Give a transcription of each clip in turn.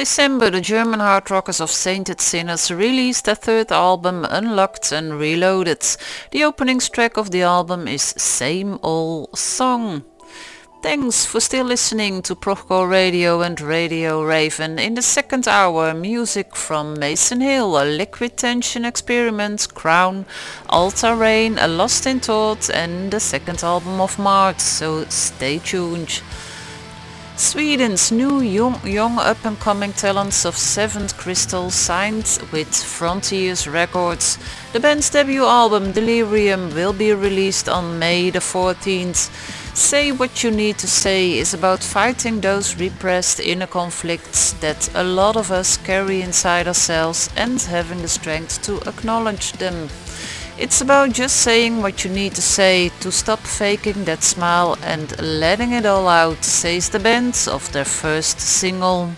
December, the German hard rockers of Sainted Sinners released their third album, Unlocked and Reloaded. The opening track of the album is Same Old Song. Thanks for still listening to Procore Radio and Radio Raven. In the second hour, music from Mason Hill, a Liquid Tension Experiment, Crowne, Alta Rain, a Lost in Thought and the second album of March, so stay tuned. Sweden's new young, young up-and-coming talents of Seventh Crystal signed with Frontiers Records. The band's debut album Delirium will be released on May the 14th. Say What You Need to Say is about fighting those repressed inner conflicts that a lot of us carry inside ourselves and having the strength to acknowledge them. It's about just saying what you need to say to stop faking that smile and letting it all out, says the band of their first single.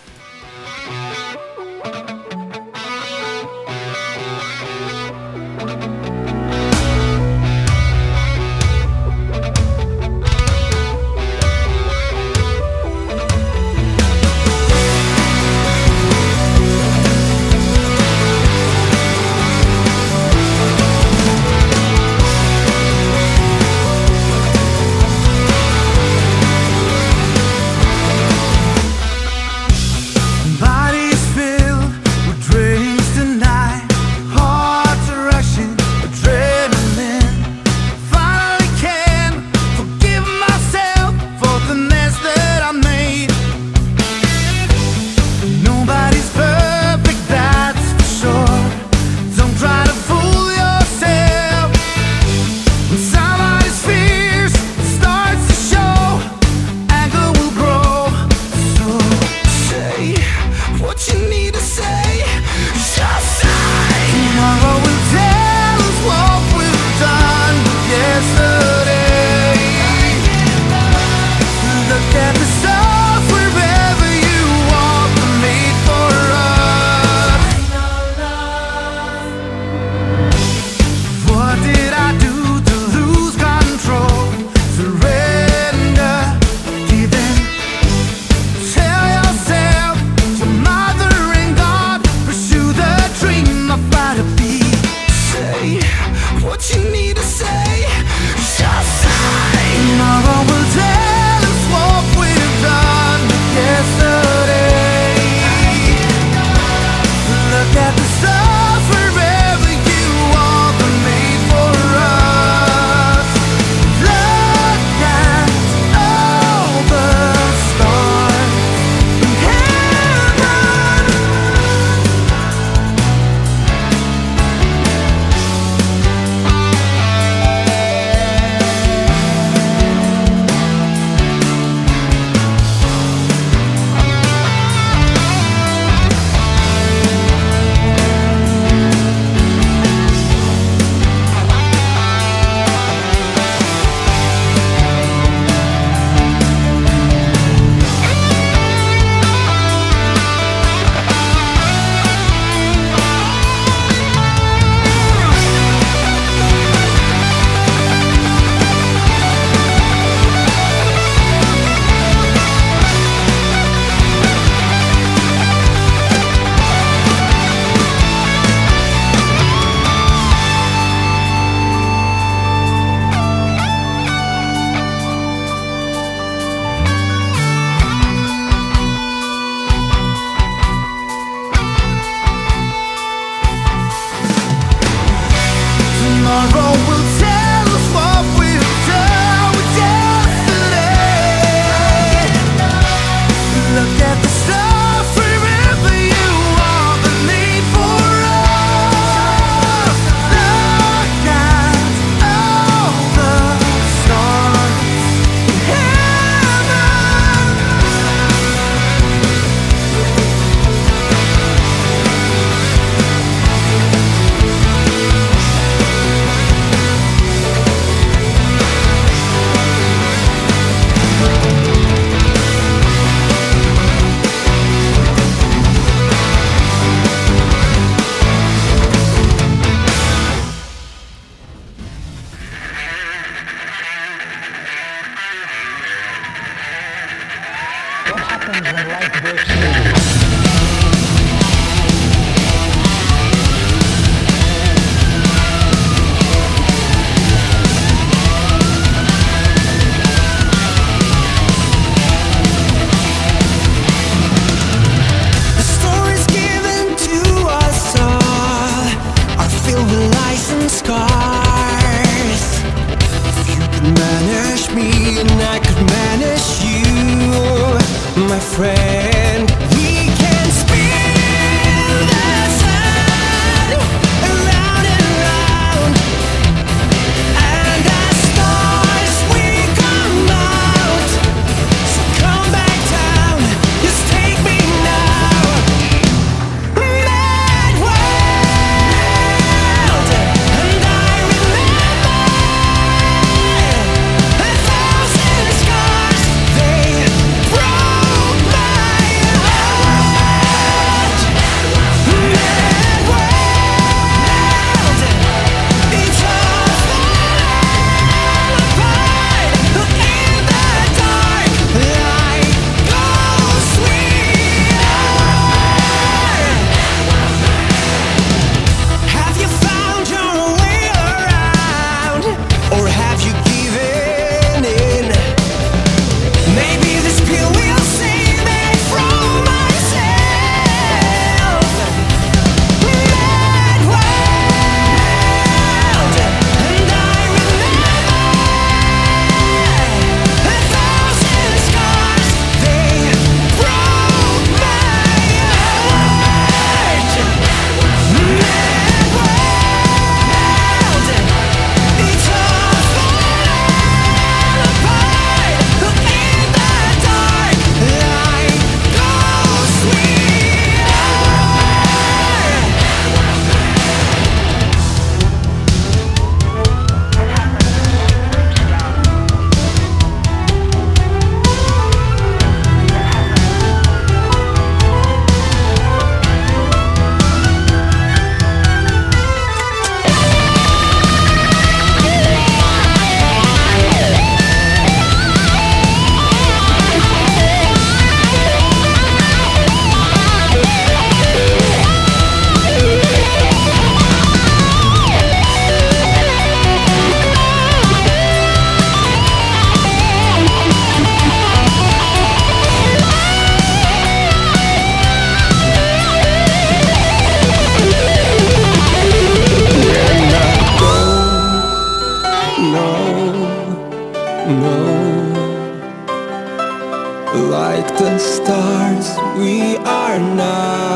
know. Like the stars, we are now.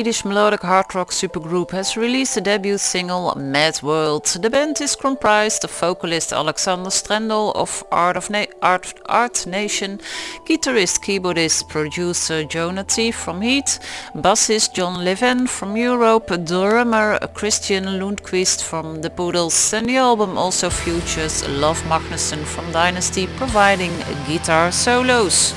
Swedish melodic hard rock supergroup has released a debut single, Mad World. The band is comprised of vocalist Alexander Strandell of Art, of Na- Art, Art Nation, guitarist, keyboardist, producer Jona Tee from H.E.A.T, bassist John Leven from Europe, drummer Christian Lundqvist from The Poodles, and the album also features Love Magnusson from Dynazty providing guitar solos.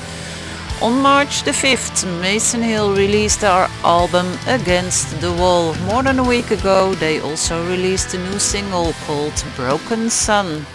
On March the 5th, Mason Hill released their album Against the Wall. More than a week ago, they also released a new single called Broken Sun.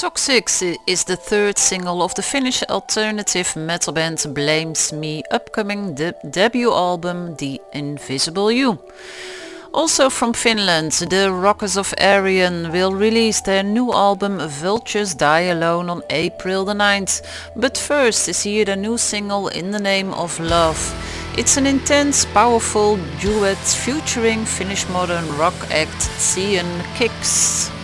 Six is the third single of the Finnish alternative metal band Blames Me upcoming de debut album The Invisible You. Also from Finland, the Rockers of Arion will release their new album Vultures Die Alone on April the 9th. But first is here the new single In the Name of Love. It's an intense, powerful duet featuring Finnish modern rock act Cyan Kicks.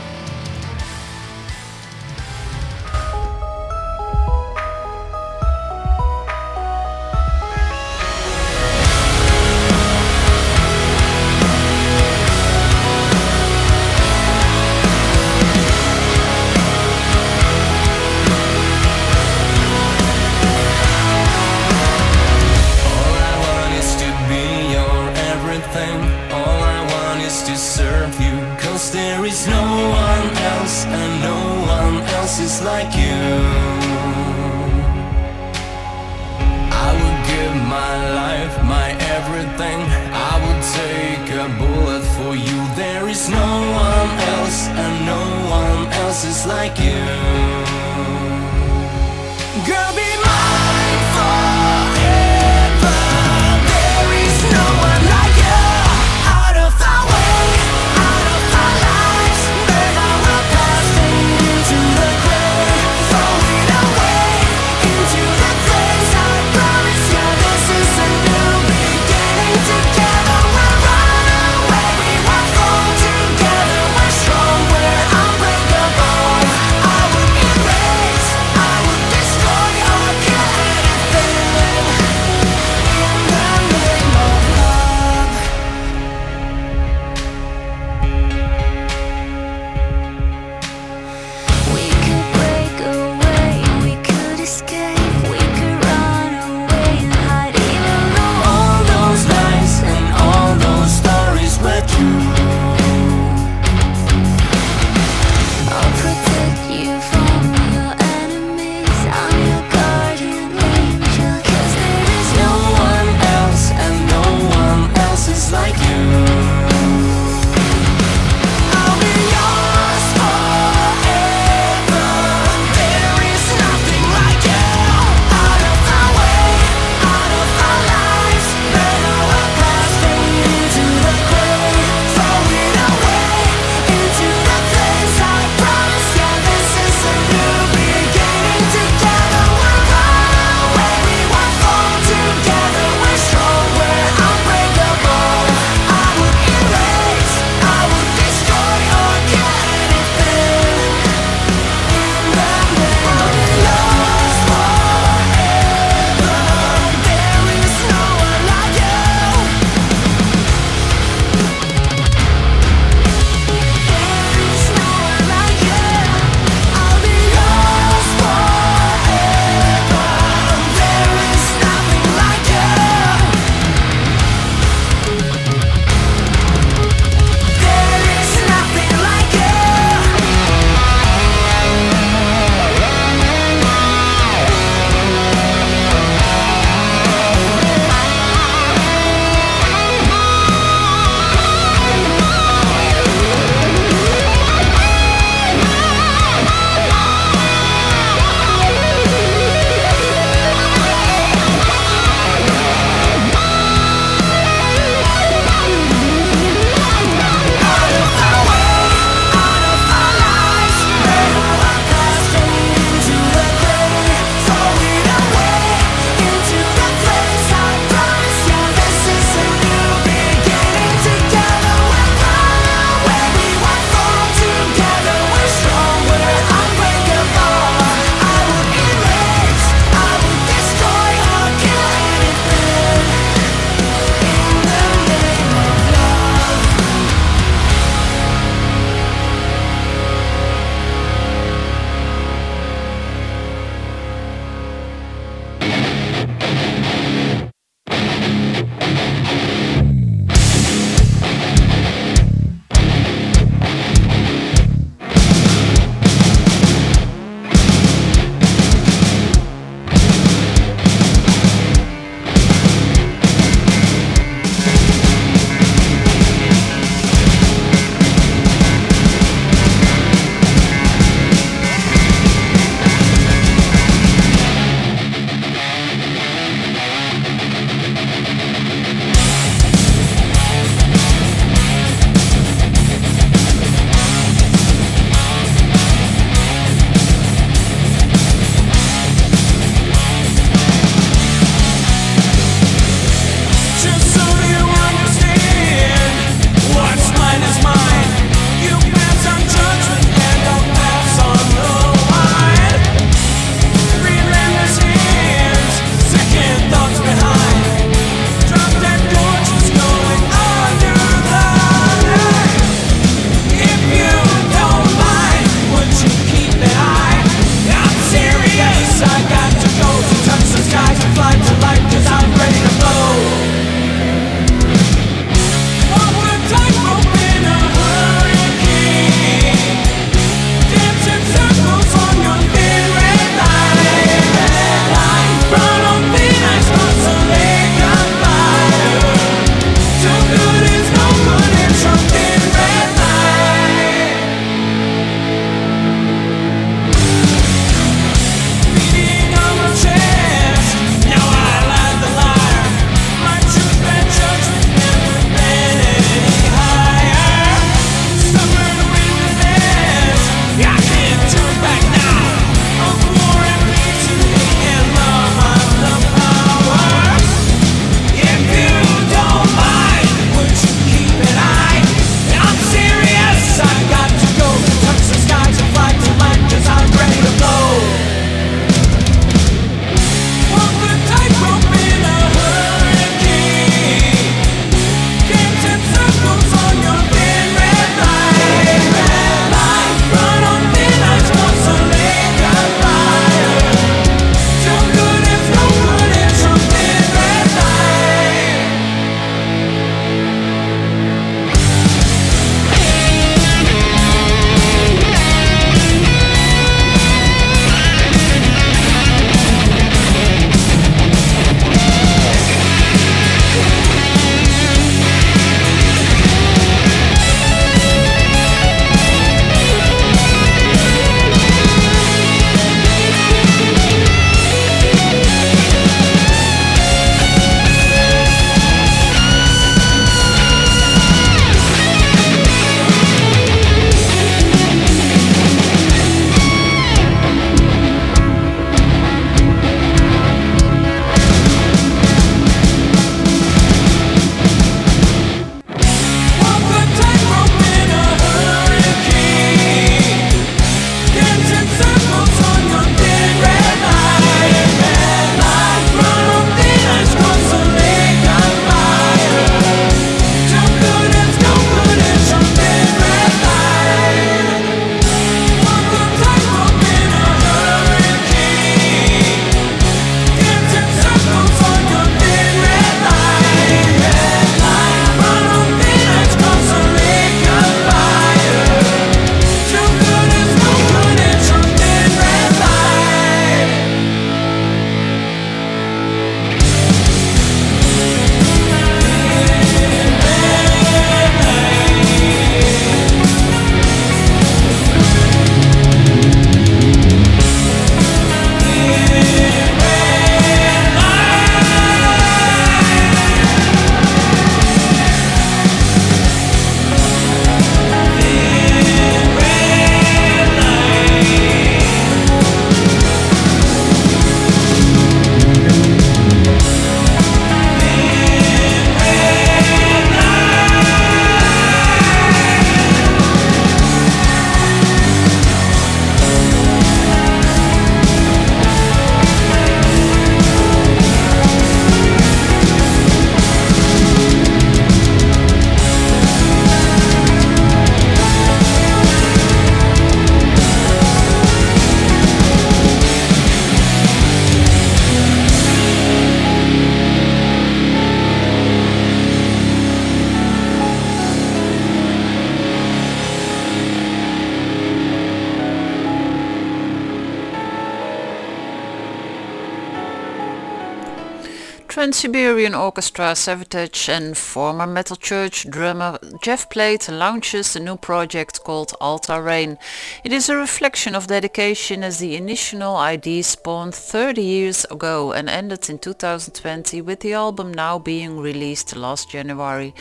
Trans-Siberian Orchestra Savatage and former Metal Church drummer Jeff Plate launches a new project called Altar Rain. It is a reflection of dedication as the initial idea spawned 30 years ago and ended in 2020 with the album now being released last January.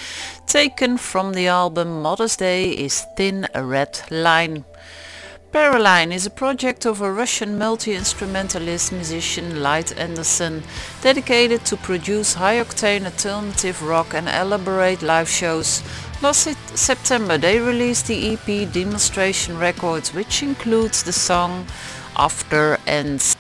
Taken from the album Mother's Day is Thin Red Line. Paraline is a project of a Russian multi-instrumentalist musician Light Anderson, dedicated to produce high-octane alternative rock and elaborate live shows. Last September they released the EP Demonstration Records, which includes the song After Ends.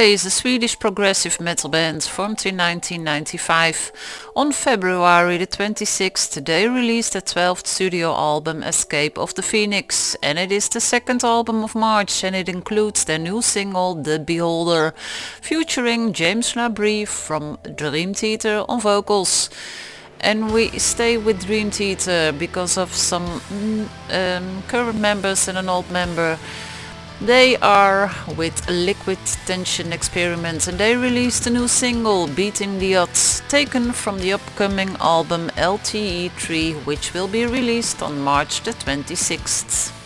Stray is a Swedish progressive metal band formed in 1995. On February the 26th they released their 12th studio album Escape of the Phoenix and it is the second album of March and it includes their new single The Beholder featuring James LaBrie from Dream Theater on vocals and we stay with Dream Theater because of some mm, um, current members and an old member they are with Liquid Tension Experiments and they released a new single, Beating the Odds, taken from the upcoming album LTE3, which will be released on March the 26th.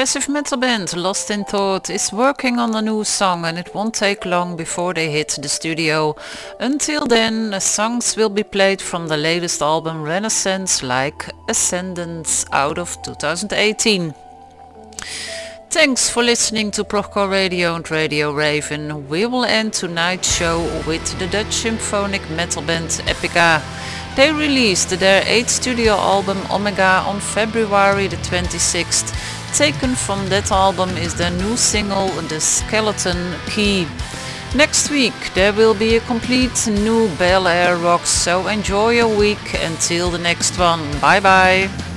Progressive metal band Lost in Thought is working on a new song and it won't take long before they hit the studio. Until then, songs will be played from the latest album Renaissance like Ascendance out of 2018. Thanks for listening to Procore Radio and Radio Raven. We will end tonight's show with the Dutch symphonic metal band Epica. They released their 8th studio album Omega on February the 26th. Taken from that album is their new single The Skeleton Key. Next week there will be a complete new Bel Air rock, so enjoy your week until the next one. Bye bye.